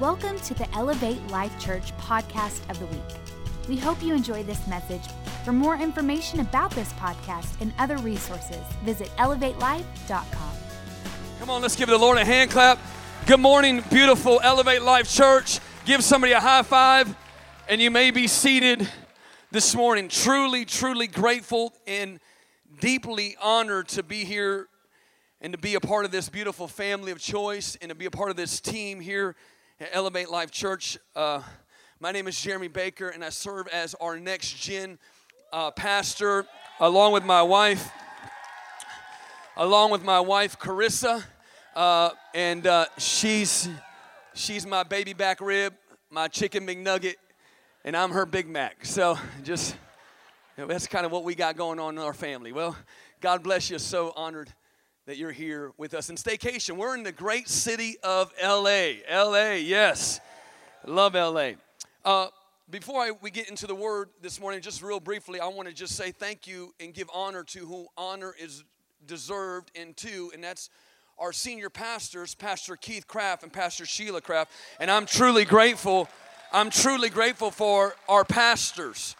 Welcome to the Elevate Life Church podcast of the week. We hope you enjoy this message. For more information about this podcast and other resources, visit elevatelife.com. Come on, let's give the Lord a hand clap. Good morning, beautiful Elevate Life Church. Give somebody a high five, and you may be seated this morning. Truly, truly grateful and deeply honored to be here and to be a part of this beautiful family of choice and to be a part of this team here at Elevate Life Church. Uh, my name is Jeremy Baker, and I serve as our next gen uh, pastor, along with my wife, along with my wife Carissa, uh, and uh, she's she's my baby back rib, my chicken McNugget, and I'm her Big Mac. So just that's kind of what we got going on in our family. Well, God bless you. So honored that you're here with us in staycation. We're in the great city of LA. LA, yes. Love LA. Uh, before I, we get into the word this morning, just real briefly, I want to just say thank you and give honor to who honor is deserved and to, and that's our senior pastors, Pastor Keith Craft and Pastor Sheila Craft. And I'm truly grateful. I'm truly grateful for our pastors.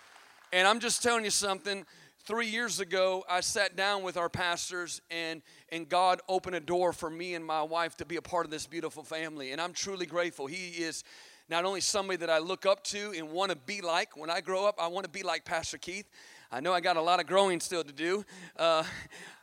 And I'm just telling you something. Three years ago, I sat down with our pastors, and, and God opened a door for me and my wife to be a part of this beautiful family. And I'm truly grateful. He is not only somebody that I look up to and want to be like. When I grow up, I want to be like Pastor Keith. I know I got a lot of growing still to do. Uh,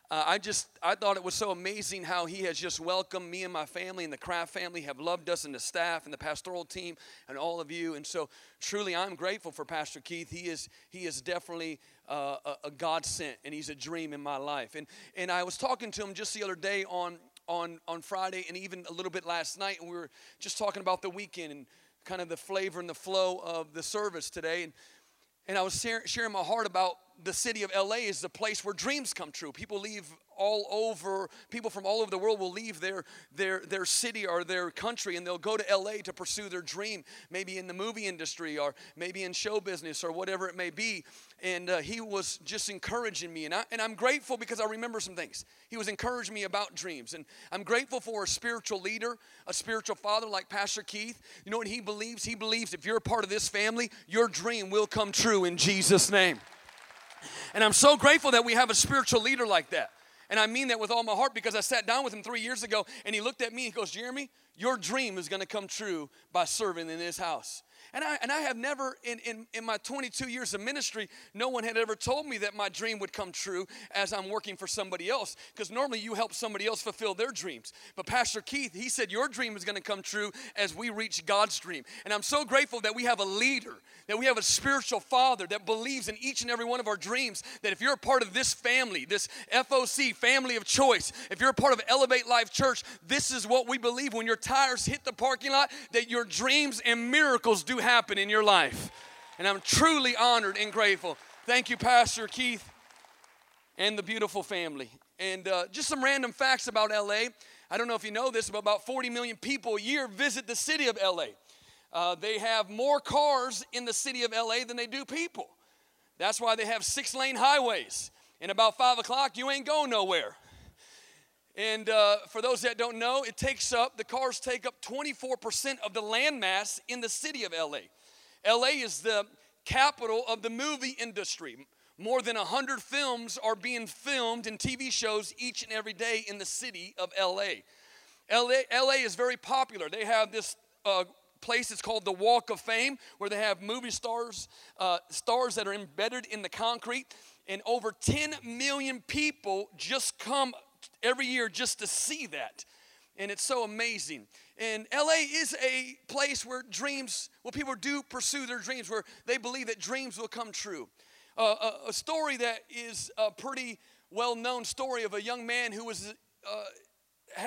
uh, I just I thought it was so amazing how he has just welcomed me and my family and the Craft family have loved us and the staff and the pastoral team and all of you. And so truly, I'm grateful for Pastor Keith. He is he is definitely uh, a, God sent and he's a dream in my life. And and I was talking to him just the other day on on on Friday and even a little bit last night, and we were just talking about the weekend and kind of the flavor and the flow of the service today. And and I was sharing my heart about the city of LA is the place where dreams come true. People leave all over, people from all over the world will leave their, their, their city or their country and they'll go to LA to pursue their dream, maybe in the movie industry or maybe in show business or whatever it may be. And uh, he was just encouraging me. And, I, and I'm grateful because I remember some things. He was encouraging me about dreams. And I'm grateful for a spiritual leader, a spiritual father like Pastor Keith. You know what he believes? He believes if you're a part of this family, your dream will come true in Jesus' name. And I'm so grateful that we have a spiritual leader like that. And I mean that with all my heart because I sat down with him three years ago and he looked at me and he goes, Jeremy, your dream is going to come true by serving in this house. And I, and I have never, in, in, in my 22 years of ministry, no one had ever told me that my dream would come true as I'm working for somebody else. Because normally you help somebody else fulfill their dreams. But Pastor Keith, he said, Your dream is going to come true as we reach God's dream. And I'm so grateful that we have a leader, that we have a spiritual father that believes in each and every one of our dreams. That if you're a part of this family, this FOC, family of choice, if you're a part of Elevate Life Church, this is what we believe. When your tires hit the parking lot, that your dreams and miracles do happen in your life. And I'm truly honored and grateful. Thank you, Pastor Keith and the beautiful family. And uh, just some random facts about LA. I don't know if you know this, but about 40 million people a year visit the city of LA. Uh, they have more cars in the city of LA than they do people. That's why they have six lane highways. And about five o'clock, you ain't going nowhere. And uh, for those that don't know, it takes up, the cars take up 24% of the landmass in the city of LA. LA is the capital of the movie industry. More than 100 films are being filmed and TV shows each and every day in the city of LA. LA, LA is very popular. They have this uh, place, it's called the Walk of Fame, where they have movie stars, uh, stars that are embedded in the concrete. And over 10 million people just come every year just to see that. And it's so amazing. And LA is a place where dreams, where people do pursue their dreams, where they believe that dreams will come true. Uh, a, a, story that is a pretty well known story of a young man who was uh,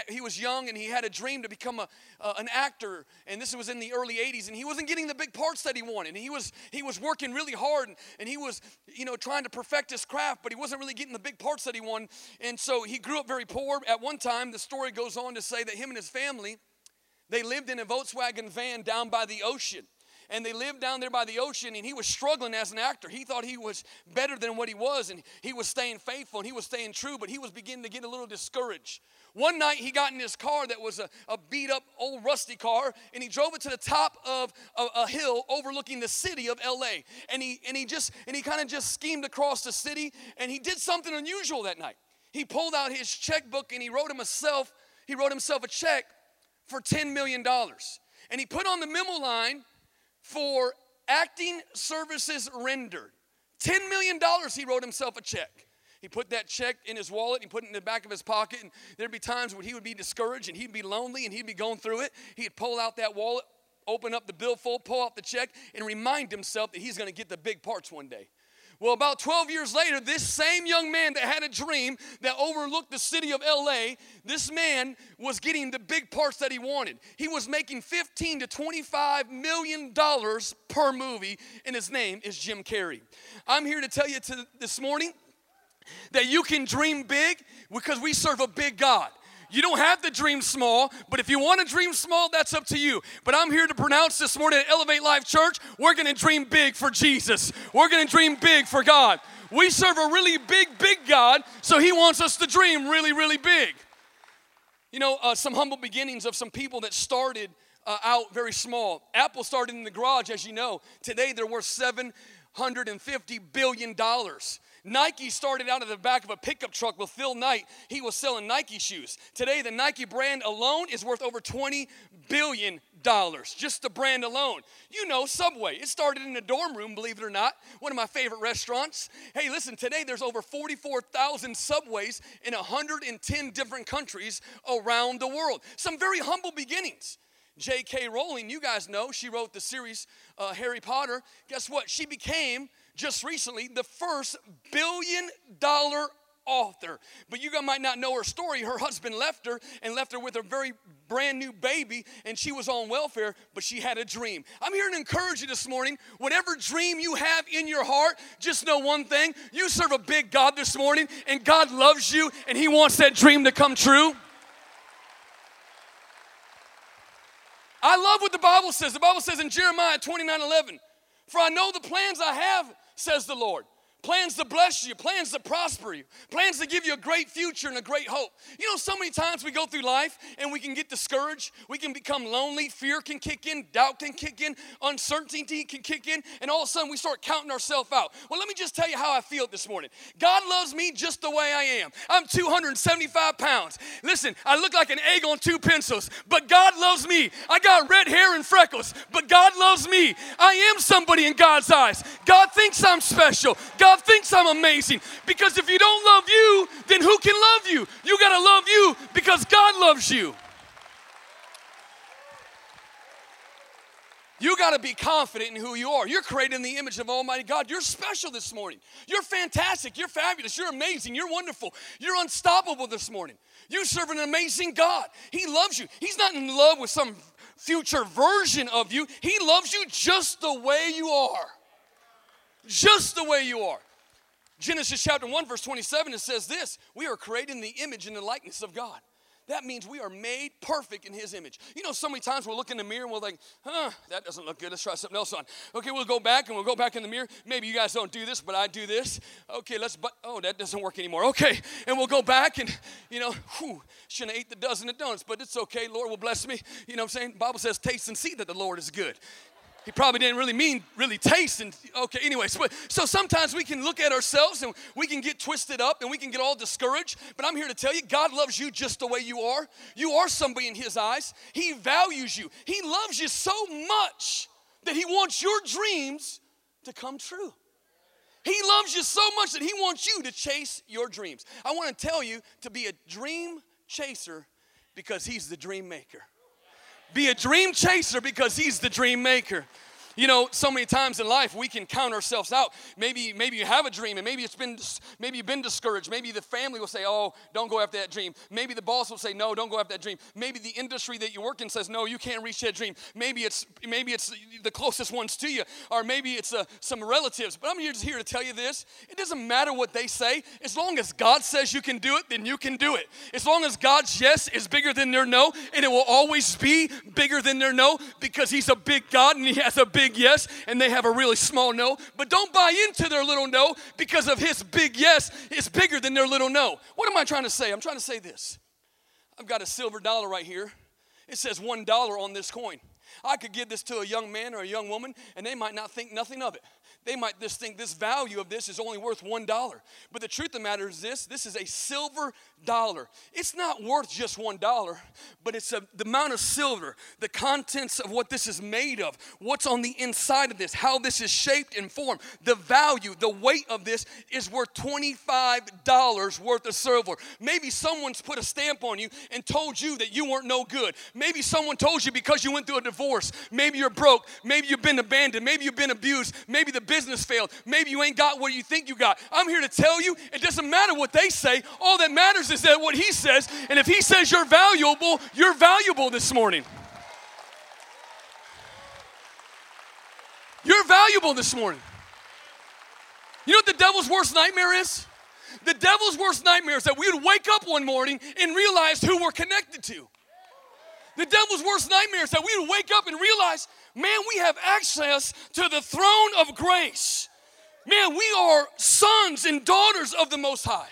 he was young and he had a dream to become a, uh, an actor. And this was in the early 80s and he wasn't getting the big parts that he wanted. And he was he was working really hard and, and he was you know trying to perfect his craft but he wasn't really getting the big parts that he wanted. And so he grew up very poor. At one time the story goes on to say that him and his family they lived in a volkswagen van down by the ocean and they lived down there by the ocean, and he was struggling as an actor. He thought he was better than what he was, and he was staying faithful and he was staying true, but he was beginning to get a little discouraged. One night he got in his car that was a, a beat up old rusty car, and he drove it to the top of a, a hill overlooking the city of LA. And he and he just and he kind of just schemed across the city, and he did something unusual that night. He pulled out his checkbook and he wrote himself, he wrote himself a check for $10 million. And he put on the memo line for acting services rendered. $10 million he wrote himself a check. He put that check in his wallet, he put it in the back of his pocket, and there'd be times when he would be discouraged and he'd be lonely and he'd be going through it. He'd pull out that wallet, open up the billfold, pull out the check, and remind himself that he's gonna get the big parts one day. Well, about 12 years later, this same young man that had a dream that overlooked the city of LA, this man was getting the big parts that he wanted. He was making 15 to 25 million dollars per movie, and his name is Jim Carrey. I'm here to tell you to, this morning that you can dream big because we serve a big God. You don't have to dream small, but if you want to dream small, that's up to you. But I'm here to pronounce this morning at Elevate Life Church, we're going to dream big for Jesus. We're going to dream big for God. We serve a really big, big God, so He wants us to dream really, really big. You know, uh, some humble beginnings of some people that started uh, out very small. Apple started in the garage, as you know. Today they're worth $750 billion. Nike started out of the back of a pickup truck with Phil Knight. He was selling Nike shoes. Today, the Nike brand alone is worth over $20 billion, just the brand alone. You know, Subway. It started in a dorm room, believe it or not, one of my favorite restaurants. Hey, listen, today there's over 44,000 Subways in 110 different countries around the world. Some very humble beginnings. J.K. Rowling, you guys know, she wrote the series uh, Harry Potter. Guess what? She became just recently the first billion dollar author. But you guys might not know her story. Her husband left her and left her with a very brand new baby, and she was on welfare, but she had a dream. I'm here to encourage you this morning. Whatever dream you have in your heart, just know one thing you serve a big God this morning, and God loves you, and He wants that dream to come true. I love what the Bible says. The Bible says in Jeremiah 29 11, For I know the plans I have says the Lord. Plans to bless you, plans to prosper you, plans to give you a great future and a great hope. You know, so many times we go through life and we can get discouraged, we can become lonely, fear can kick in, doubt can kick in, uncertainty can kick in, and all of a sudden we start counting ourselves out. Well, let me just tell you how I feel this morning. God loves me just the way I am. I'm 275 pounds. Listen, I look like an egg on two pencils, but God loves me. I got red hair and freckles, but God loves me. I am somebody in God's eyes. God thinks I'm special. God God thinks I'm amazing. Because if you don't love you, then who can love you? You got to love you because God loves you. You got to be confident in who you are. You're created in the image of Almighty God. You're special this morning. You're fantastic. You're fabulous. You're amazing. You're wonderful. You're unstoppable this morning. You serve an amazing God. He loves you. He's not in love with some future version of you, He loves you just the way you are just the way you are. Genesis chapter 1, verse 27, it says this We are created in the image and the likeness of God. That means we are made perfect in His image. You know, so many times we'll look in the mirror and we're like, huh, that doesn't look good. Let's try something else on. Okay, we'll go back and we'll go back in the mirror. Maybe you guys don't do this, but I do this. Okay, let's, but, oh, that doesn't work anymore. Okay, and we'll go back and, you know, whew, shouldn't have ate the dozen of donuts, but it's okay. Lord will bless me. You know what I'm saying? Bible says, taste and see that the Lord is good. He probably didn't really mean really taste and okay, anyways. But so sometimes we can look at ourselves and we can get twisted up and we can get all discouraged. But I'm here to tell you, God loves you just the way you are. You are somebody in His eyes. He values you. He loves you so much that He wants your dreams to come true. He loves you so much that He wants you to chase your dreams. I want to tell you to be a dream chaser because He's the dream maker. Be a dream chaser because he's the dream maker. You know, so many times in life we can count ourselves out. Maybe, maybe you have a dream, and maybe it's been, maybe you've been discouraged. Maybe the family will say, "Oh, don't go after that dream." Maybe the boss will say, "No, don't go after that dream." Maybe the industry that you work in says, "No, you can't reach that dream." Maybe it's, maybe it's the closest ones to you, or maybe it's uh, some relatives. But I'm just here to tell you this: it doesn't matter what they say. As long as God says you can do it, then you can do it. As long as God's yes is bigger than their no, and it will always be bigger than their no because He's a big God and He has a big big yes and they have a really small no. But don't buy into their little no because of his big yes is bigger than their little no. What am I trying to say? I'm trying to say this. I've got a silver dollar right here. It says $1 on this coin. I could give this to a young man or a young woman, and they might not think nothing of it. They might just think this value of this is only worth one dollar. But the truth of the matter is this this is a silver dollar. It's not worth just one dollar, but it's a, the amount of silver, the contents of what this is made of, what's on the inside of this, how this is shaped and formed. The value, the weight of this is worth $25 worth of silver. Maybe someone's put a stamp on you and told you that you weren't no good. Maybe someone told you because you went through a divorce. Maybe you're broke. Maybe you've been abandoned. Maybe you've been abused. Maybe the business failed. Maybe you ain't got what you think you got. I'm here to tell you it doesn't matter what they say. All that matters is that what he says. And if he says you're valuable, you're valuable this morning. You're valuable this morning. You know what the devil's worst nightmare is? The devil's worst nightmare is that we would wake up one morning and realize who we're connected to. The devil's worst nightmare is that we would wake up and realize, man, we have access to the throne of grace. Man, we are sons and daughters of the Most High.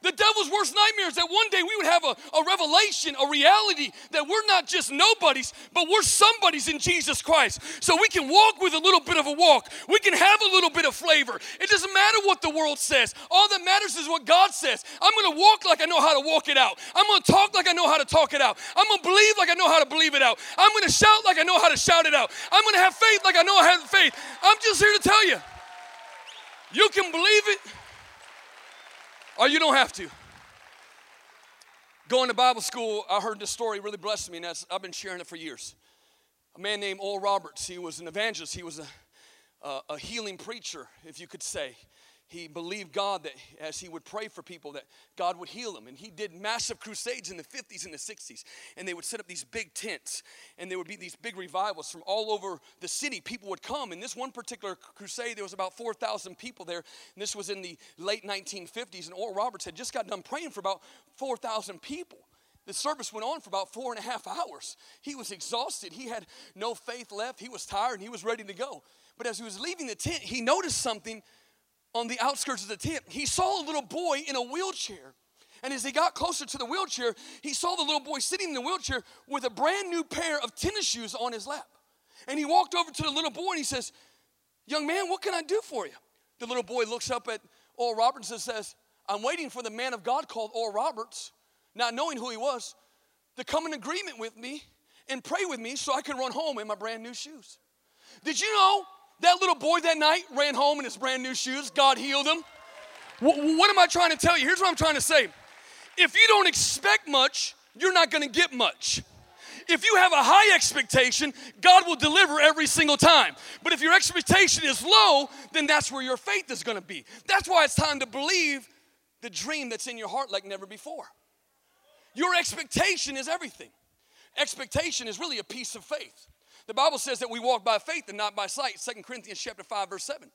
The devil's worst nightmare is that one day we would have a, a revelation, a reality that we're not just nobodies, but we're somebodies in Jesus Christ. So we can walk with a little bit of a walk. We can have a little bit of flavor. It doesn't matter what the world says. All that matters is what God says. I'm going to walk like I know how to walk it out. I'm going to talk like I know how to talk it out. I'm going to believe like I know how to believe it out. I'm going to shout like I know how to shout it out. I'm going to have faith like I know I have faith. I'm just here to tell you. You can believe it or you don't have to. Going to Bible school, I heard this story really blessed me, and I've been sharing it for years. A man named Oral Roberts, he was an evangelist, he was a, a, a healing preacher, if you could say he believed God that as he would pray for people that God would heal them. And he did massive crusades in the 50s and the 60s. And they would set up these big tents and there would be these big revivals from all over the city. People would come. In this one particular crusade, there was about 4,000 people there. And this was in the late 1950s. And Oral Roberts had just got done praying for about 4,000 people. The service went on for about four and a half hours. He was exhausted. He had no faith left. He was tired and he was ready to go. But as he was leaving the tent, he noticed something on the outskirts of the tent, he saw a little boy in a wheelchair. And as he got closer to the wheelchair, he saw the little boy sitting in the wheelchair with a brand new pair of tennis shoes on his lap. And he walked over to the little boy and he says, Young man, what can I do for you? The little boy looks up at Oral Roberts and says, I'm waiting for the man of God called Oral Roberts, not knowing who he was, to come in agreement with me and pray with me so I can run home in my brand new shoes. Did you know that little boy that night ran home in his brand new shoes. God healed him. What am I trying to tell you? Here's what I'm trying to say. If you don't expect much, you're not going to get much. If you have a high expectation, God will deliver every single time. But if your expectation is low, then that's where your faith is going to be. That's why it's time to believe the dream that's in your heart like never before. Your expectation is everything. Expectation is really a piece of faith. The Bible says that we walk by faith and not by sight. Second Corinthians chapter 5, verse 7.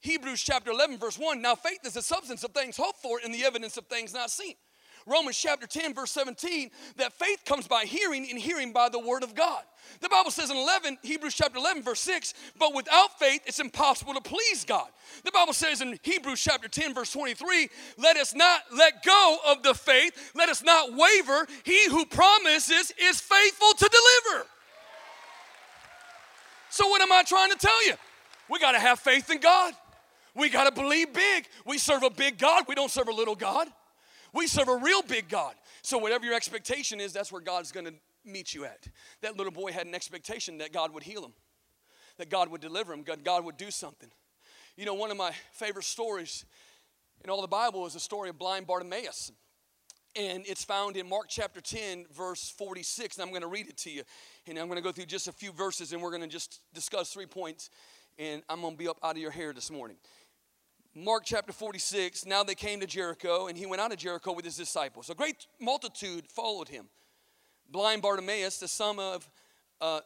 Hebrews chapter 11, verse 1. Now faith is the substance of things hoped for and the evidence of things not seen. Romans chapter 10, verse 17, that faith comes by hearing and hearing by the word of God. The Bible says in 11, Hebrews chapter 11, verse 6, but without faith it's impossible to please God. The Bible says in Hebrews chapter 10, verse 23, let us not let go of the faith, let us not waver. He who promises is faithful to deliver. So, what am I trying to tell you? We got to have faith in God. We got to believe big. We serve a big God. We don't serve a little God. We serve a real big God. So, whatever your expectation is, that's where God's going to meet you at. That little boy had an expectation that God would heal him, that God would deliver him, God, God would do something. You know, one of my favorite stories in all the Bible is the story of blind Bartimaeus. And it's found in Mark chapter 10, verse 46. And I'm going to read it to you. And I'm going to go through just a few verses and we're going to just discuss three points. And I'm going to be up out of your hair this morning. Mark chapter 46. Now they came to Jericho, and he went out of Jericho with his disciples. A great multitude followed him. Blind Bartimaeus, the son of uh,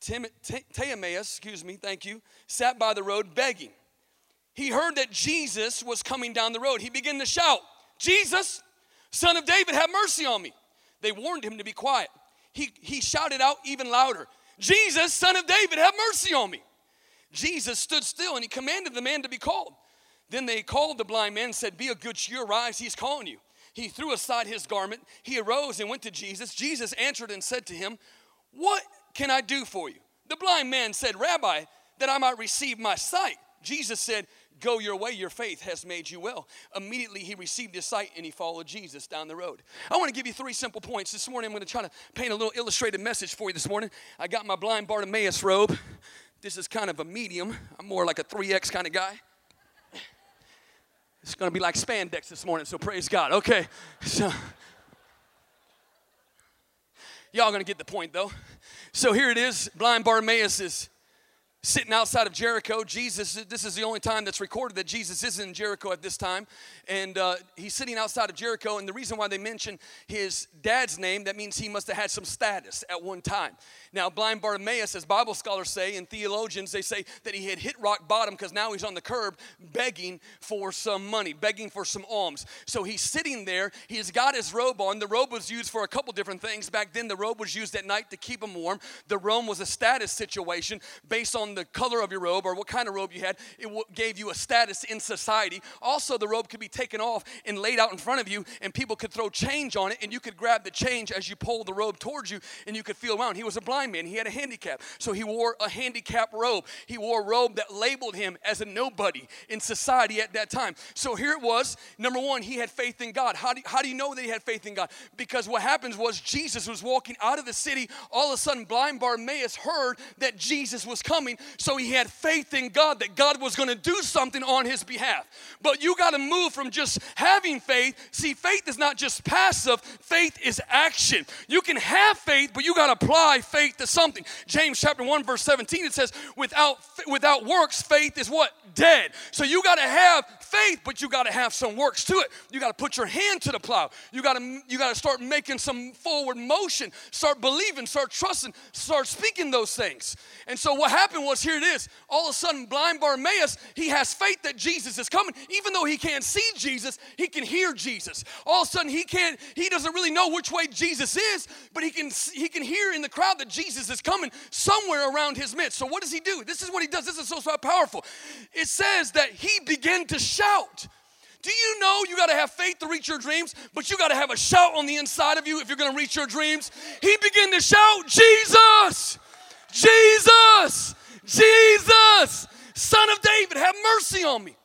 Timaeus, excuse me, thank you, sat by the road begging. He heard that Jesus was coming down the road. He began to shout, Jesus, Son of David, have mercy on me. They warned him to be quiet. He, he shouted out even louder, Jesus, son of David, have mercy on me. Jesus stood still and he commanded the man to be called. Then they called the blind man and said, Be of good cheer, rise, he's calling you. He threw aside his garment. He arose and went to Jesus. Jesus answered and said to him, What can I do for you? The blind man said, Rabbi, that I might receive my sight. Jesus said, Go your way, your faith has made you well. Immediately he received his sight and he followed Jesus down the road. I want to give you three simple points. This morning I'm going to try to paint a little illustrated message for you this morning. I got my blind Bartimaeus robe. This is kind of a medium. I'm more like a 3X kind of guy. It's going to be like spandex this morning, so praise God. Okay. So y'all going to get the point though. So here it is. Blind Bartimaeus is sitting outside of Jericho. Jesus, this is the only time that's recorded that Jesus is in Jericho at this time. And uh, he's sitting outside of Jericho. And the reason why they mention his dad's name, that means he must have had some status at one time. Now, blind Bartimaeus, as Bible scholars say and theologians, they say that he had hit rock bottom because now he's on the curb begging for some money, begging for some alms. So he's sitting there. He's got his robe on. The robe was used for a couple different things. Back then, the robe was used at night to keep him warm. The robe was a status situation based on the color of your robe or what kind of robe you had. It gave you a status in society. Also, the robe could be taken off and laid out in front of you, and people could throw change on it, and you could grab the change as you pulled the robe towards you, and you could feel around. He was a blind man. He had a handicap. So he wore a handicap robe. He wore a robe that labeled him as a nobody in society at that time. So here it was. Number one, he had faith in God. How do, how do you know that he had faith in God? Because what happens was Jesus was walking out of the city. All of a sudden, blind Bartimaeus heard that Jesus was coming. So he had faith in God that God was going to do something on his behalf. But you got to move from just having faith. See, faith is not just passive, faith is action. You can have faith, but you got to apply faith to something. James chapter 1 verse 17 it says without without works faith is what? Dead. So you got to have faith, but you got to have some works to it. You got to put your hand to the plow. You got to you got to start making some forward motion. Start believing, start trusting, start speaking those things. And so what happened was here it is. All of a sudden blind Bartimaeus, he has faith that Jesus is coming. Even though he can't see Jesus, he can hear Jesus. All of a sudden he can't he doesn't really know which way Jesus is, but he can he can hear in the crowd that Jesus is coming somewhere around his midst. So what does he do? This is what he does. This is so, so powerful. It says that he began to shout. Do you know you got to have faith to reach your dreams, but you got to have a shout on the inside of you if you're going to reach your dreams? He began to shout, Jesus, Jesus, Jesus, Son of David, have mercy on me.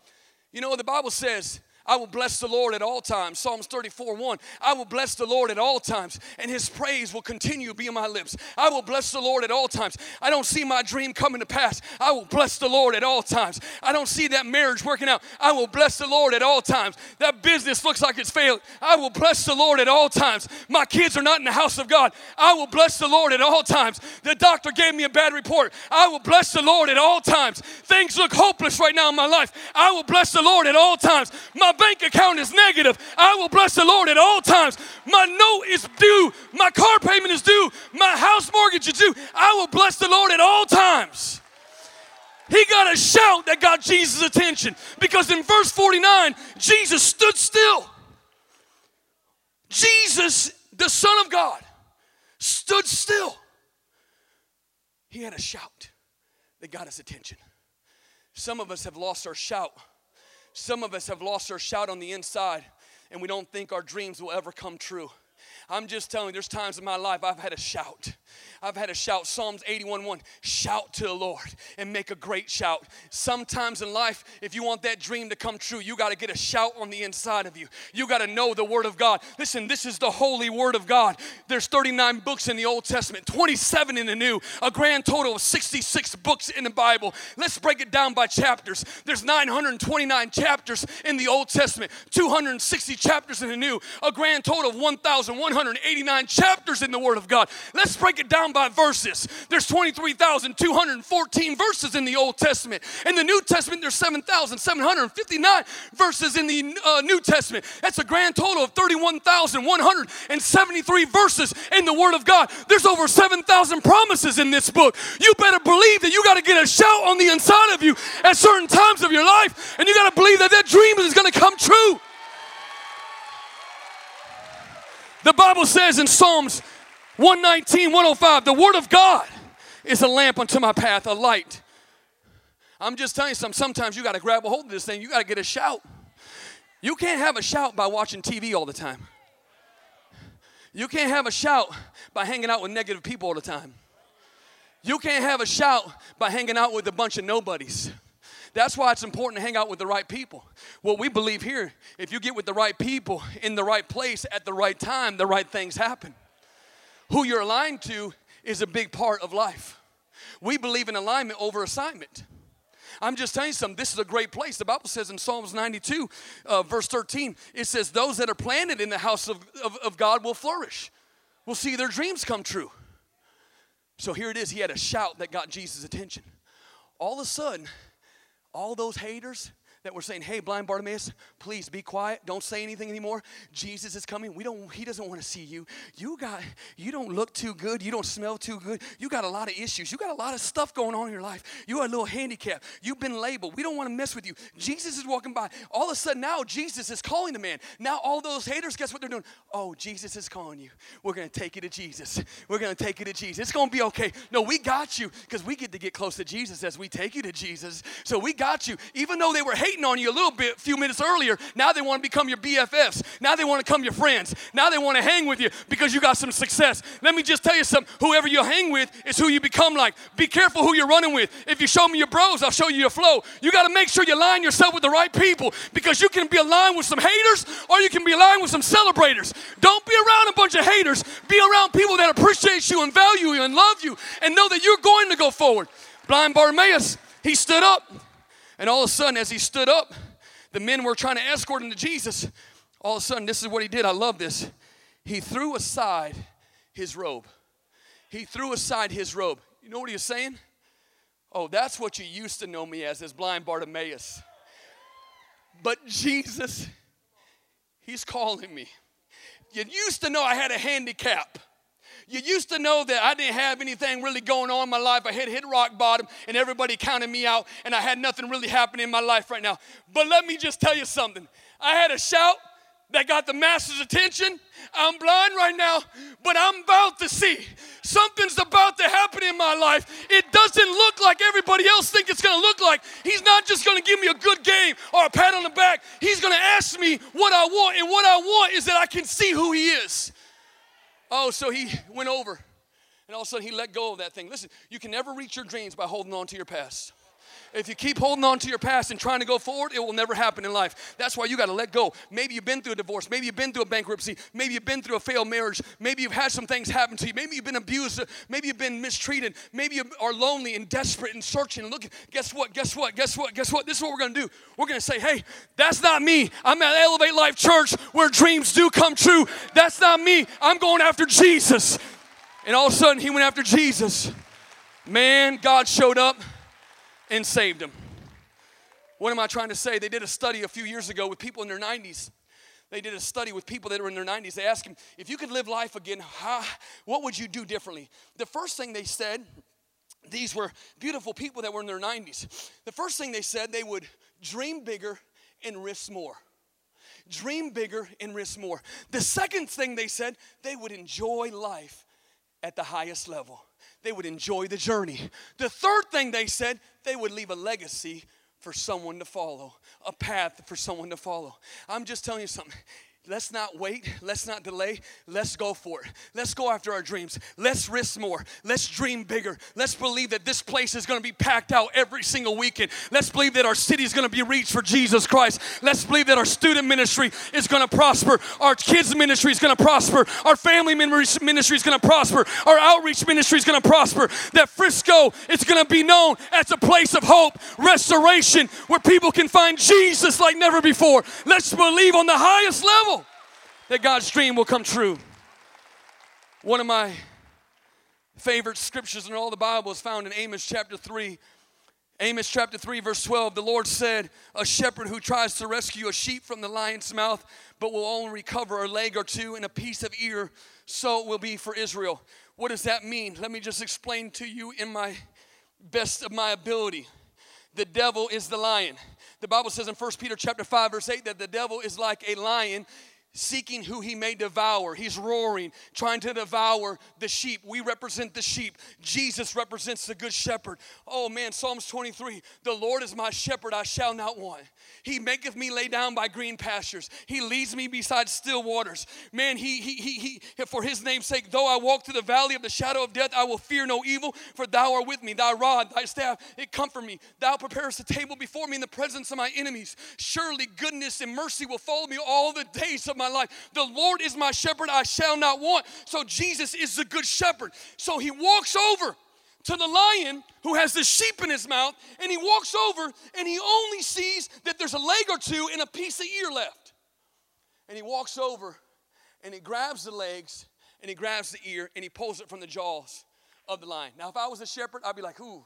You know the Bible says? I will bless the Lord at all times. Psalms 34 1. I will bless the Lord at all times, and his praise will continue to be on my lips. I will bless the Lord at all times. I don't see my dream coming to pass. I will bless the Lord at all times. I don't see that marriage working out. I will bless the Lord at all times. That business looks like it's failing. I will bless the Lord at all times. My kids are not in the house of God. I will bless the Lord at all times. The doctor gave me a bad report. I will bless the Lord at all times. Things look hopeless right now in my life. I will bless the Lord at all times. My bank account is negative, I will bless the Lord at all times. My note is due, my car payment is due, my house mortgage is due. I will bless the Lord at all times. He got a shout that got Jesus' attention because in verse 49, Jesus stood still. Jesus, the Son of God, stood still. He had a shout that got his attention. Some of us have lost our shout some of us have lost our shout on the inside and we don't think our dreams will ever come true. I'm just telling you, there's times in my life I've had a shout. I've had a shout. Psalms 81 1. Shout to the Lord and make a great shout. Sometimes in life, if you want that dream to come true, you got to get a shout on the inside of you. You got to know the Word of God. Listen, this is the holy Word of God. There's 39 books in the Old Testament, 27 in the New, a grand total of 66 books in the Bible. Let's break it down by chapters. There's 929 chapters in the Old Testament, 260 chapters in the New, a grand total of 1,189 chapters in the Word of God. Let's break it down down by verses. There's 23,214 verses in the Old Testament. In the New Testament, there's 7,759 verses in the uh, New Testament. That's a grand total of 31,173 verses in the Word of God. There's over 7,000 promises in this book. You better believe that you got to get a shout on the inside of you at certain times of your life, and you got to believe that that dream is going to come true. The Bible says in Psalms 119, 105, the Word of God is a lamp unto my path, a light. I'm just telling you something. Sometimes you got to grab a hold of this thing. You got to get a shout. You can't have a shout by watching TV all the time. You can't have a shout by hanging out with negative people all the time. You can't have a shout by hanging out with a bunch of nobodies. That's why it's important to hang out with the right people. What we believe here, if you get with the right people in the right place at the right time, the right things happen. Who you're aligned to is a big part of life. We believe in alignment over assignment. I'm just telling you something. This is a great place. The Bible says in Psalms 92, uh, verse 13, it says, Those that are planted in the house of, of, of God will flourish, will see their dreams come true. So here it is. He had a shout that got Jesus' attention. All of a sudden, all those haters, that were saying, "Hey, blind Bartimaeus, please be quiet. Don't say anything anymore. Jesus is coming. We don't. He doesn't want to see you. You got. You don't look too good. You don't smell too good. You got a lot of issues. You got a lot of stuff going on in your life. You are a little handicapped. You've been labeled. We don't want to mess with you. Jesus is walking by. All of a sudden, now Jesus is calling the man. Now all those haters, guess what they're doing? Oh, Jesus is calling you. We're gonna take you to Jesus. We're gonna take you to Jesus. It's gonna be okay. No, we got you because we get to get close to Jesus as we take you to Jesus. So we got you. Even though they were hating on you a little bit a few minutes earlier. Now they want to become your BFFs. Now they want to become your friends. Now they want to hang with you because you got some success. Let me just tell you something. Whoever you hang with is who you become like. Be careful who you're running with. If you show me your bros, I'll show you your flow. You got to make sure you line yourself with the right people because you can be aligned with some haters or you can be aligned with some celebrators. Don't be around a bunch of haters. Be around people that appreciate you and value you and love you and know that you're going to go forward. Blind Bartimaeus, he stood up. And all of a sudden, as he stood up, the men were trying to escort him to Jesus. All of a sudden, this is what he did. I love this. He threw aside his robe. He threw aside his robe. You know what he was saying? Oh, that's what you used to know me as, as blind Bartimaeus. But Jesus, he's calling me. You used to know I had a handicap. You used to know that I didn't have anything really going on in my life. I had hit rock bottom and everybody counted me out and I had nothing really happening in my life right now. But let me just tell you something. I had a shout that got the master's attention. I'm blind right now, but I'm about to see. Something's about to happen in my life. It doesn't look like everybody else think it's going to look like. He's not just going to give me a good game or a pat on the back. He's going to ask me what I want, and what I want is that I can see who he is. Oh, so he went over and all of a sudden he let go of that thing. Listen, you can never reach your dreams by holding on to your past. If you keep holding on to your past and trying to go forward, it will never happen in life. That's why you got to let go. Maybe you've been through a divorce. Maybe you've been through a bankruptcy. Maybe you've been through a failed marriage. Maybe you've had some things happen to you. Maybe you've been abused. Maybe you've been mistreated. Maybe you are lonely and desperate and searching and looking. Guess what? Guess what? Guess what? Guess what? This is what we're going to do. We're going to say, hey, that's not me. I'm at Elevate Life Church where dreams do come true. That's not me. I'm going after Jesus. And all of a sudden, he went after Jesus. Man, God showed up and saved them. What am I trying to say? They did a study a few years ago with people in their 90s. They did a study with people that were in their 90s. They asked them, if you could live life again, how, what would you do differently? The first thing they said, these were beautiful people that were in their 90s. The first thing they said, they would dream bigger and risk more. Dream bigger and risk more. The second thing they said, they would enjoy life at the highest level. They would enjoy the journey. The third thing they said, they would leave a legacy for someone to follow, a path for someone to follow. I'm just telling you something. Let's not wait. Let's not delay. Let's go for it. Let's go after our dreams. Let's risk more. Let's dream bigger. Let's believe that this place is going to be packed out every single weekend. Let's believe that our city is going to be reached for Jesus Christ. Let's believe that our student ministry is going to prosper. Our kids' ministry is going to prosper. Our family ministry is going to prosper. Our outreach ministry is going to prosper. That Frisco is going to be known as a place of hope, restoration, where people can find Jesus like never before. Let's believe on the highest level that God's dream will come true. One of my favorite scriptures in all the Bible is found in Amos chapter 3. Amos chapter 3, verse 12, the Lord said, A shepherd who tries to rescue a sheep from the lion's mouth, but will only recover a leg or two and a piece of ear, so it will be for Israel. What does that mean? Let me just explain to you in my best of my ability. The devil is the lion. The Bible says in 1 Peter chapter 5, verse 8, that the devil is like a lion seeking who he may devour. He's roaring, trying to devour the sheep. We represent the sheep. Jesus represents the good shepherd. Oh man, Psalms 23 The Lord is my shepherd, I shall not want. He maketh me lay down by green pastures. He leads me beside still waters. Man, he, he, he, he, for his name's sake, though I walk through the valley of the shadow of death, I will fear no evil, for thou art with me. Thy rod, thy staff, it comfort me. Thou preparest a table before me in the presence of my enemies. Surely goodness and mercy will follow me all the days of my life. The Lord is my shepherd, I shall not want. So Jesus is the good shepherd. So he walks over to the lion who has the sheep in his mouth, and he walks over and he only sees that there's a leg or two and a piece of ear left. And he walks over and he grabs the legs and he grabs the ear and he pulls it from the jaws of the lion. Now, if I was a shepherd, I'd be like, ooh,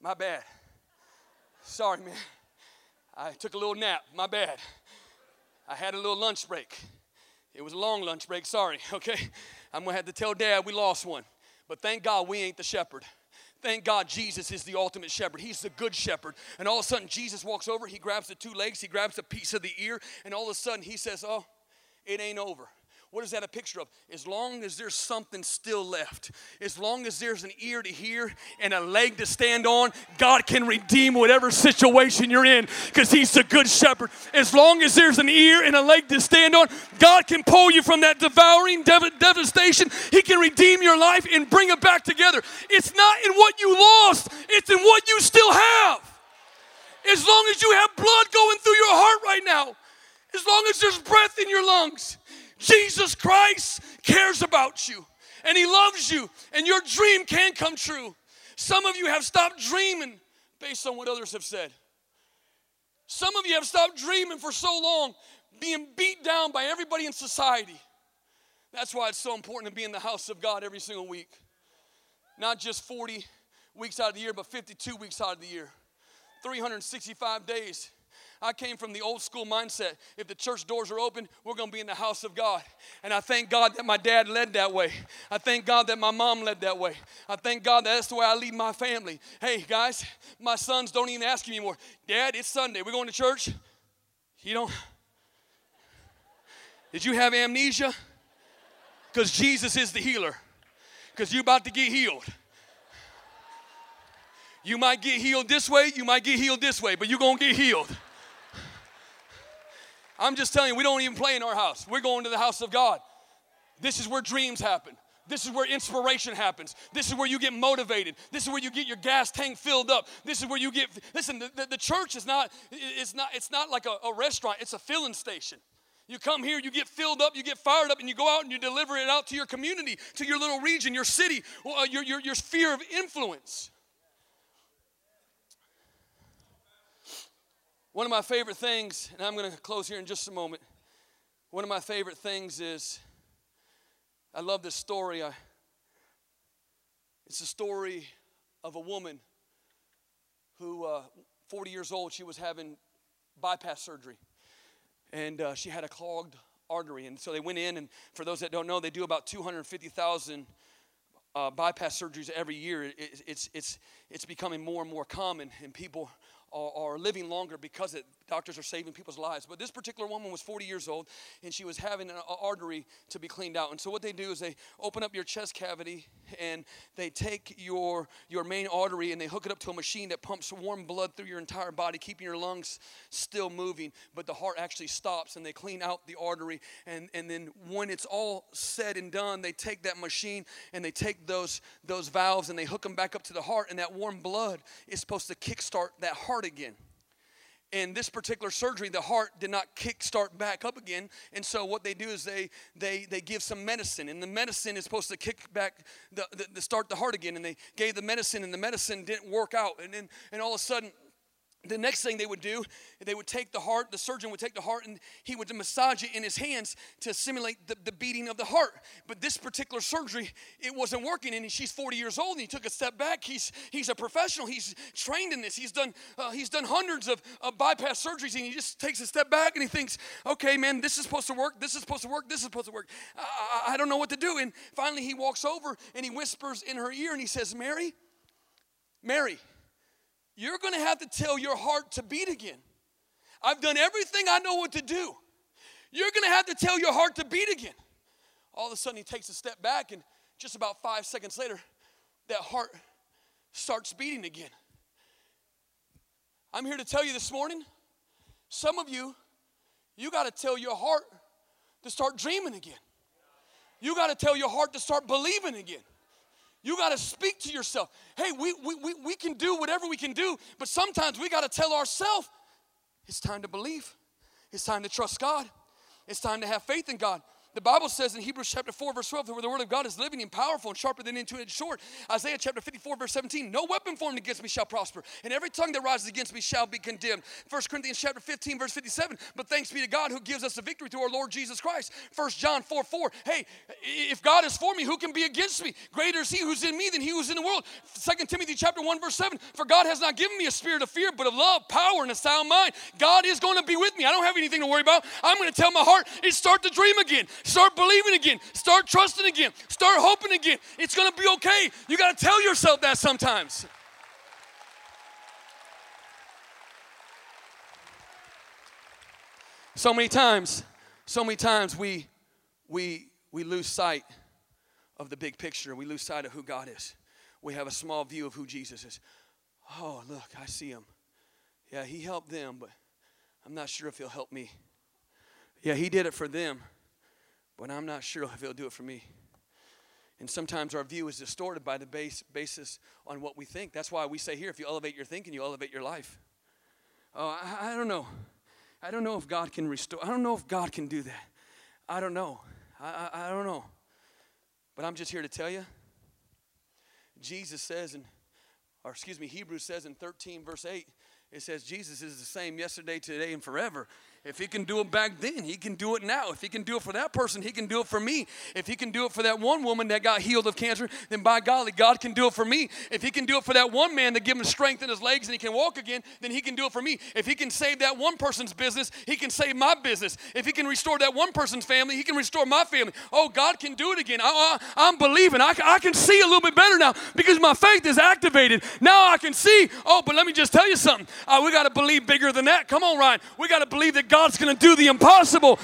my bad. Sorry, man. I took a little nap, my bad. I had a little lunch break. It was a long lunch break, sorry, okay? I'm gonna have to tell dad we lost one. But thank God we ain't the shepherd. Thank God Jesus is the ultimate shepherd. He's the good shepherd. And all of a sudden, Jesus walks over, he grabs the two legs, he grabs a piece of the ear, and all of a sudden he says, Oh, it ain't over. What is that a picture of? As long as there's something still left, as long as there's an ear to hear and a leg to stand on, God can redeem whatever situation you're in because He's the good shepherd. As long as there's an ear and a leg to stand on, God can pull you from that devouring dev- devastation. He can redeem your life and bring it back together. It's not in what you lost, it's in what you still have. As long as you have blood going through your heart right now, as long as there's breath in your lungs, Jesus Christ cares about you and He loves you, and your dream can come true. Some of you have stopped dreaming based on what others have said. Some of you have stopped dreaming for so long, being beat down by everybody in society. That's why it's so important to be in the house of God every single week. Not just 40 weeks out of the year, but 52 weeks out of the year. 365 days. I came from the old school mindset. If the church doors are open, we're going to be in the house of God. And I thank God that my dad led that way. I thank God that my mom led that way. I thank God that that's the way I lead my family. Hey, guys, my sons don't even ask me anymore. Dad, it's Sunday. We're going to church? You don't? Did you have amnesia? Because Jesus is the healer. Because you're about to get healed. You might get healed this way, you might get healed this way, but you're going to get healed. I'm just telling you, we don't even play in our house. We're going to the house of God. This is where dreams happen. This is where inspiration happens. This is where you get motivated. This is where you get your gas tank filled up. This is where you get. Listen, the, the, the church is not. It's not. It's not like a, a restaurant. It's a filling station. You come here, you get filled up, you get fired up, and you go out and you deliver it out to your community, to your little region, your city, uh, your, your, your sphere of influence. One of my favorite things, and I'm going to close here in just a moment. One of my favorite things is I love this story. I, it's a story of a woman who, uh, 40 years old, she was having bypass surgery. And uh, she had a clogged artery. And so they went in, and for those that don't know, they do about 250,000 uh, bypass surgeries every year. It, it's, it's, it's becoming more and more common, and people are, are living longer because it, doctors are saving people's lives. But this particular woman was 40 years old and she was having an artery to be cleaned out. And so what they do is they open up your chest cavity and they take your, your main artery and they hook it up to a machine that pumps warm blood through your entire body, keeping your lungs still moving. But the heart actually stops and they clean out the artery. And, and then when it's all said and done, they take that machine and they take those, those valves and they hook them back up to the heart. And that warm blood is supposed to kickstart that heart again in this particular surgery the heart did not kick start back up again. And so what they do is they they they give some medicine and the medicine is supposed to kick back the, the, the start the heart again. And they gave the medicine and the medicine didn't work out. And then and all of a sudden the next thing they would do, they would take the heart, the surgeon would take the heart and he would massage it in his hands to simulate the, the beating of the heart. But this particular surgery, it wasn't working. And she's 40 years old and he took a step back. He's, he's a professional, he's trained in this. He's done, uh, he's done hundreds of, bypass surgeries and he just takes a step back and he thinks, okay, man, this is supposed to work, this is supposed to work, this is supposed to work. I, I don't know what to do. And finally he walks over and he whispers in her ear and he says, Mary, Mary, you're going to have to tell your heart to beat again. I've done everything I know what to do. You're going to have to tell your heart to beat again. All of a sudden, he takes a step back, and just about five seconds later, that heart starts beating again. I'm here to tell you this morning some of you, you got to tell your heart to start dreaming again. You got to tell your heart to start believing again. You got to speak to yourself. Hey, we, we, we, we can do whatever we can do, but sometimes we got to tell ourselves it's time to believe. It's time to trust God. It's time to have faith in God. The Bible says in Hebrews chapter 4, verse 12, where the word of God is living and powerful and sharper than into edged sword. Isaiah chapter 54, verse 17, no weapon formed against me shall prosper, and every tongue that rises against me shall be condemned. 1 Corinthians chapter 15, verse 57, but thanks be to God who gives us the victory through our Lord Jesus Christ. 1 John 4, 4, hey, if God is for me, who can be against me? Greater is he who's in me than he who's in the world. 2 Timothy chapter 1, verse 7, for God has not given me a spirit of fear, but of love, power, and a sound mind. God is going to be with me. I don't have anything to worry about. I'm going to tell my heart, it's start to dream again. Start believing again. Start trusting again. Start hoping again. It's going to be okay. You got to tell yourself that sometimes. So many times, so many times we we we lose sight of the big picture. We lose sight of who God is. We have a small view of who Jesus is. Oh, look, I see him. Yeah, he helped them, but I'm not sure if he'll help me. Yeah, he did it for them but I'm not sure if he'll do it for me. And sometimes our view is distorted by the base, basis on what we think. That's why we say here if you elevate your thinking, you elevate your life. Oh, I, I don't know. I don't know if God can restore. I don't know if God can do that. I don't know. I, I, I don't know. But I'm just here to tell you Jesus says in, or excuse me, Hebrews says in 13, verse 8, it says Jesus is the same yesterday, today, and forever. If he can do it back then, he can do it now. If he can do it for that person, he can do it for me. If he can do it for that one woman that got healed of cancer, then by golly, God can do it for me. If he can do it for that one man that give him strength in his legs and he can walk again, then he can do it for me. If he can save that one person's business, he can save my business. If he can restore that one person's family, he can restore my family. Oh, God can do it again. I, am believing. I, I can see a little bit better now because my faith is activated. Now I can see. Oh, but let me just tell you something. Uh, we got to believe bigger than that. Come on, Ryan. We got to believe that God's going to do the impossible.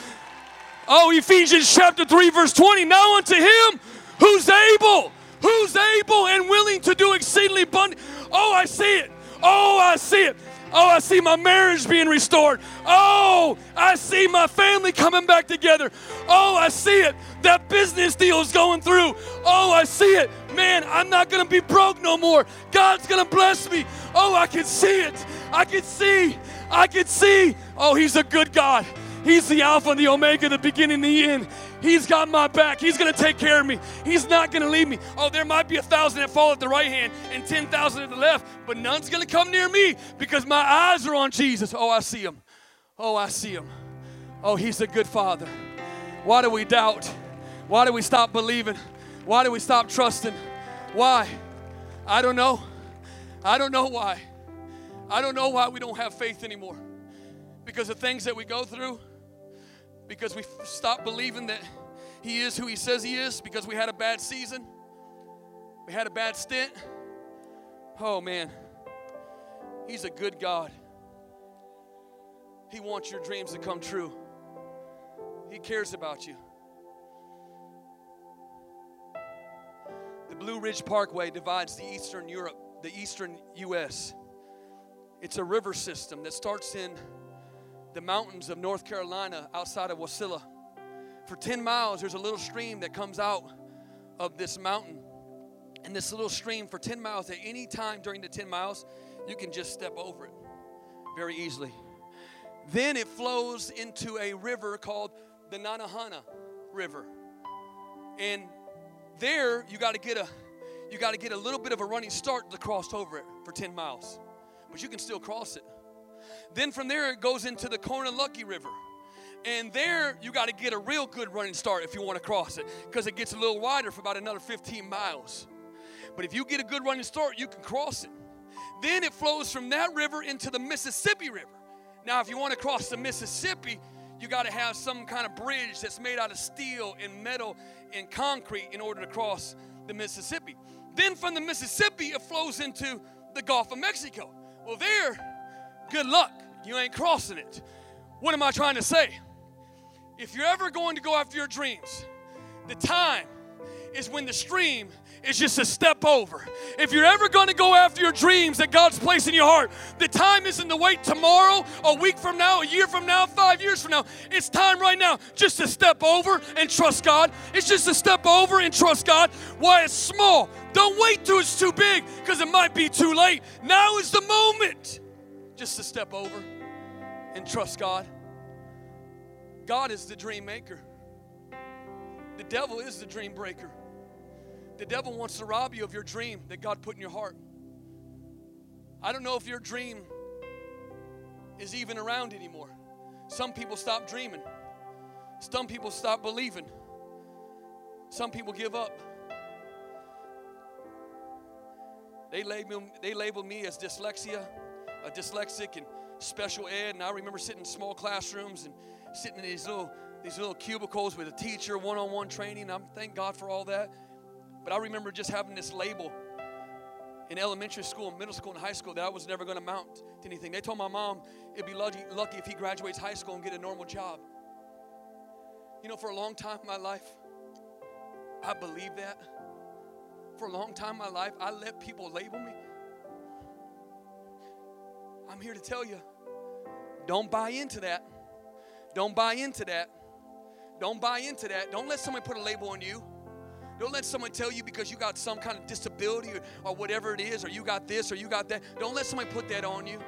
Oh, Ephesians chapter 3, verse 20. Now unto him who's able, who's able and willing to do exceedingly abundant. Oh, I see it. Oh, I see it. Oh, I see my marriage being restored. Oh, I see my family coming back together. Oh, I see it. That business deal is going through. Oh, I see it. Man, I'm not going to be broke no more. God's going to bless me. Oh, I can see it. I can see. I can see, oh, He's a good God. He's the Alpha and the Omega, the beginning and the end. He's got my back. He's going to take care of me. He's not going to leave me. Oh, there might be a thousand that fall at the right hand and 10,000 at the left, but none's going to come near me because my eyes are on Jesus. Oh, I see him. Oh, I see him. Oh, he's a good father. Why do we doubt? Why do we stop believing? Why do we stop trusting? Why? I don't know. I don't know why. I don't know why we don't have faith anymore. Because of things that we go through, because we stop believing that He is who He says He is, because we had a bad season, we had a bad stint. Oh man, He's a good God. He wants your dreams to come true, He cares about you. The Blue Ridge Parkway divides the eastern Europe, the eastern U.S. It's a river system that starts in the mountains of North Carolina outside of Wasilla. For 10 miles, there's a little stream that comes out of this mountain. And this little stream for 10 miles, at any time during the 10 miles, you can just step over it very easily. Then it flows into a river called the Nantahala River. And there you got to get a you got to get a little bit of a running start to cross over it for 10 miles but you can still cross it. Then from there, it goes into the Cornalucky River. And there, you got to get a real good running start if you want to cross it, because it gets a little wider for about another 15 miles. But if you get a good running start, you can cross it. Then it flows from that river into the Mississippi River. Now, if you want to cross the Mississippi, you got to have some kind of bridge that's made out of steel and metal and concrete in order to cross the Mississippi. Then from the Mississippi, it flows into the Gulf of Mexico. Well, there, good luck. You ain't crossing it. What am I trying to say? if you're ever going to go after your dreams, the time is when the stream is just a step over. If you're ever going to go after your dreams that God's placed in your heart, the time isn't to wait tomorrow, a week from now, a year from now, five years from now. It's time right now just to step over and trust God. It's just to step over and trust God Why it's small. Don't wait till it's too big because it might be too late. Now is the moment just to step over and trust God. God is the dream maker. The devil is the dream breaker. The devil wants to rob you of your dream that God put in your heart. I don't know if your dream is even around anymore. Some people stop dreaming, some people stop believing, some people give up. They label, they label me as dyslexia, a dyslexic, and special ed. And I remember sitting in small classrooms and sitting in these little these little cubicles with a teacher, one-on-one training. I'm thank God for all that. But I remember just having this label in elementary school, middle school, and high school that I was never going to amount to anything. They told my mom it'd be lucky, lucky if he graduates high school and get a normal job. You know, for a long time in my life, I believed that. For a long time in my life, I let people label me. I'm here to tell you don't buy into that. Don't buy into that. Don't buy into that. Don't let somebody put a label on you. Don't let someone tell you because you got some kind of disability or, or whatever it is, or you got this or you got that. Don't let somebody put that on you.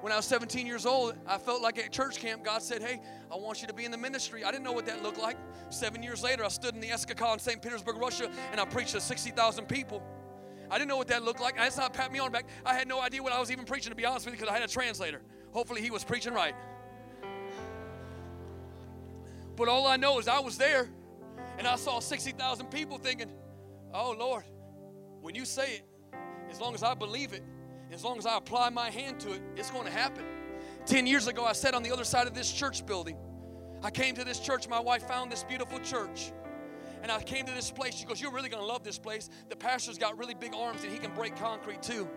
When I was 17 years old, I felt like at church camp, God said, Hey, I want you to be in the ministry. I didn't know what that looked like. Seven years later, I stood in the Eskakol in St. Petersburg, Russia, and I preached to 60,000 people. I didn't know what that looked like. That's not pat me on the back. I had no idea what I was even preaching, to be honest with you, because I had a translator. Hopefully, he was preaching right. But all I know is I was there and I saw 60,000 people thinking, oh Lord, when you say it, as long as I believe it, as long as I apply my hand to it, it's going to happen. 10 years ago, I sat on the other side of this church building. I came to this church. My wife found this beautiful church. And I came to this place. She goes, You're really going to love this place. The pastor's got really big arms and he can break concrete too.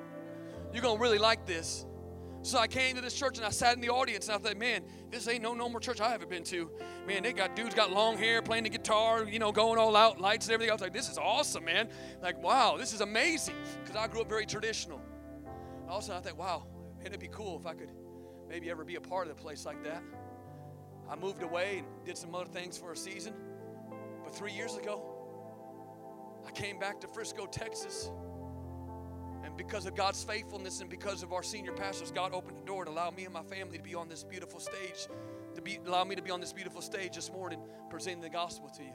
You're going to really like this. So I came to this church and I sat in the audience and I thought, man, this ain't no normal church I haven't been to. Man, they got dudes got long hair, playing the guitar, you know, going all out, lights and everything. I was like, this is awesome, man. Like, wow, this is amazing. Because I grew up very traditional. All of a sudden I thought, wow, it'd be cool if I could maybe ever be a part of a place like that. I moved away and did some other things for a season. But three years ago, I came back to Frisco, Texas and because of God's faithfulness and because of our senior pastors, God opened the door to allow me and my family to be on this beautiful stage, to be allow me to be on this beautiful stage this morning presenting the gospel to you.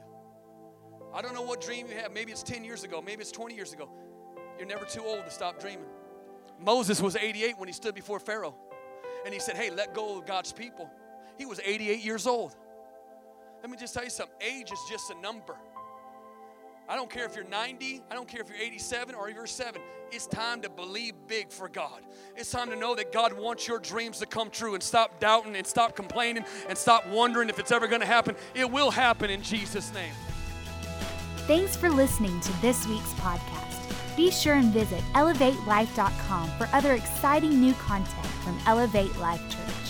I don't know what dream you have. Maybe it's 10 years ago, maybe it's 20 years ago. You're never too old to stop dreaming. Moses was 88 when he stood before Pharaoh and he said, Hey, let go of God's people. He was 88 years old. Let me just tell you something age is just a number. I don't care if you're 90, I don't care if you're 87 or you're 7. It's time to believe big for God. It's time to know that God wants your dreams to come true and stop doubting and stop complaining and stop wondering if it's ever going to happen. It will happen in Jesus' name. Thanks for listening to this week's podcast. Be sure and visit elevatelife.com for other exciting new content from Elevate Life Church.